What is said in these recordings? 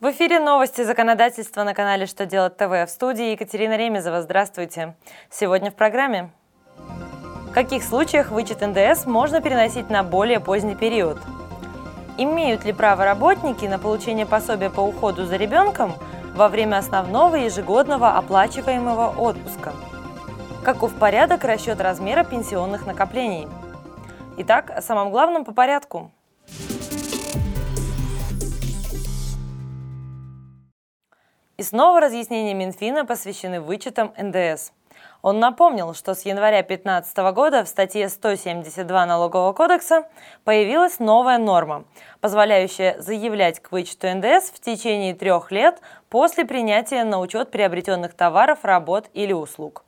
В эфире новости законодательства на канале «Что делать ТВ» в студии Екатерина Ремезова. Здравствуйте. Сегодня в программе. В каких случаях вычет НДС можно переносить на более поздний период? Имеют ли право работники на получение пособия по уходу за ребенком во время основного ежегодного оплачиваемого отпуска? Каков порядок расчет размера пенсионных накоплений? Итак, о самом главном по порядку. И снова разъяснения Минфина посвящены вычетам НДС. Он напомнил, что с января 2015 года в статье 172 Налогового кодекса появилась новая норма, позволяющая заявлять к вычету НДС в течение трех лет после принятия на учет приобретенных товаров, работ или услуг.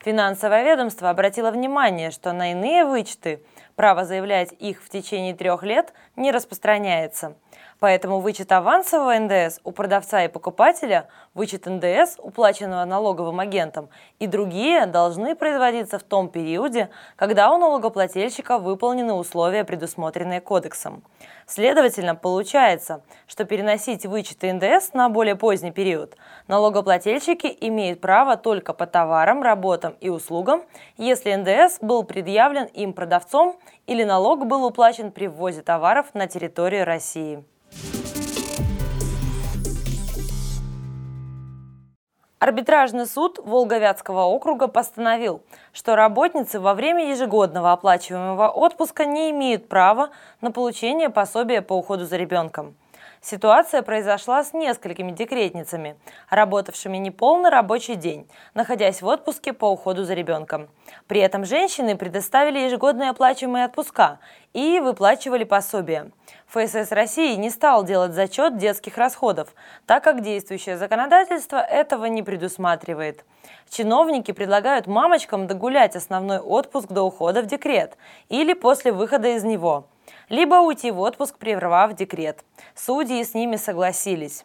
Финансовое ведомство обратило внимание, что на иные вычеты право заявлять их в течение трех лет не распространяется – Поэтому вычет авансового НДС у продавца и покупателя, вычет НДС, уплаченного налоговым агентом, и другие должны производиться в том периоде, когда у налогоплательщика выполнены условия, предусмотренные кодексом. Следовательно, получается, что переносить вычеты НДС на более поздний период налогоплательщики имеют право только по товарам, работам и услугам, если НДС был предъявлен им продавцом или налог был уплачен при ввозе товаров на территорию России. Арбитражный суд Волговятского округа постановил, что работницы во время ежегодного оплачиваемого отпуска не имеют права на получение пособия по уходу за ребенком. Ситуация произошла с несколькими декретницами, работавшими неполный рабочий день, находясь в отпуске по уходу за ребенком. При этом женщины предоставили ежегодные оплачиваемые отпуска и выплачивали пособия. ФСС России не стал делать зачет детских расходов, так как действующее законодательство этого не предусматривает. Чиновники предлагают мамочкам догулять основной отпуск до ухода в декрет или после выхода из него, либо уйти в отпуск, прервав декрет. Судьи с ними согласились.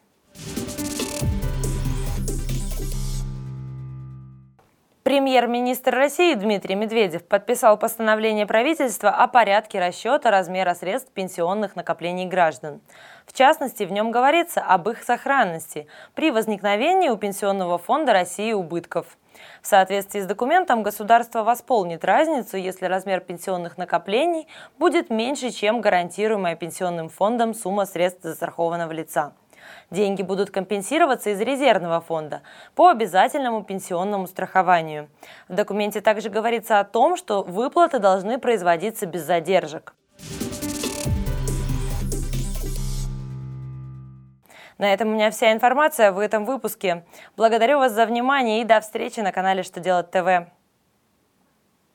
Премьер-министр России Дмитрий Медведев подписал постановление правительства о порядке расчета размера средств пенсионных накоплений граждан. В частности, в нем говорится об их сохранности при возникновении у Пенсионного фонда России убытков. В соответствии с документом государство восполнит разницу, если размер пенсионных накоплений будет меньше, чем гарантируемая пенсионным фондом сумма средств застрахованного лица. Деньги будут компенсироваться из резервного фонда по обязательному пенсионному страхованию. В документе также говорится о том, что выплаты должны производиться без задержек. На этом у меня вся информация в этом выпуске. Благодарю вас за внимание и до встречи на канале «Что делать ТВ».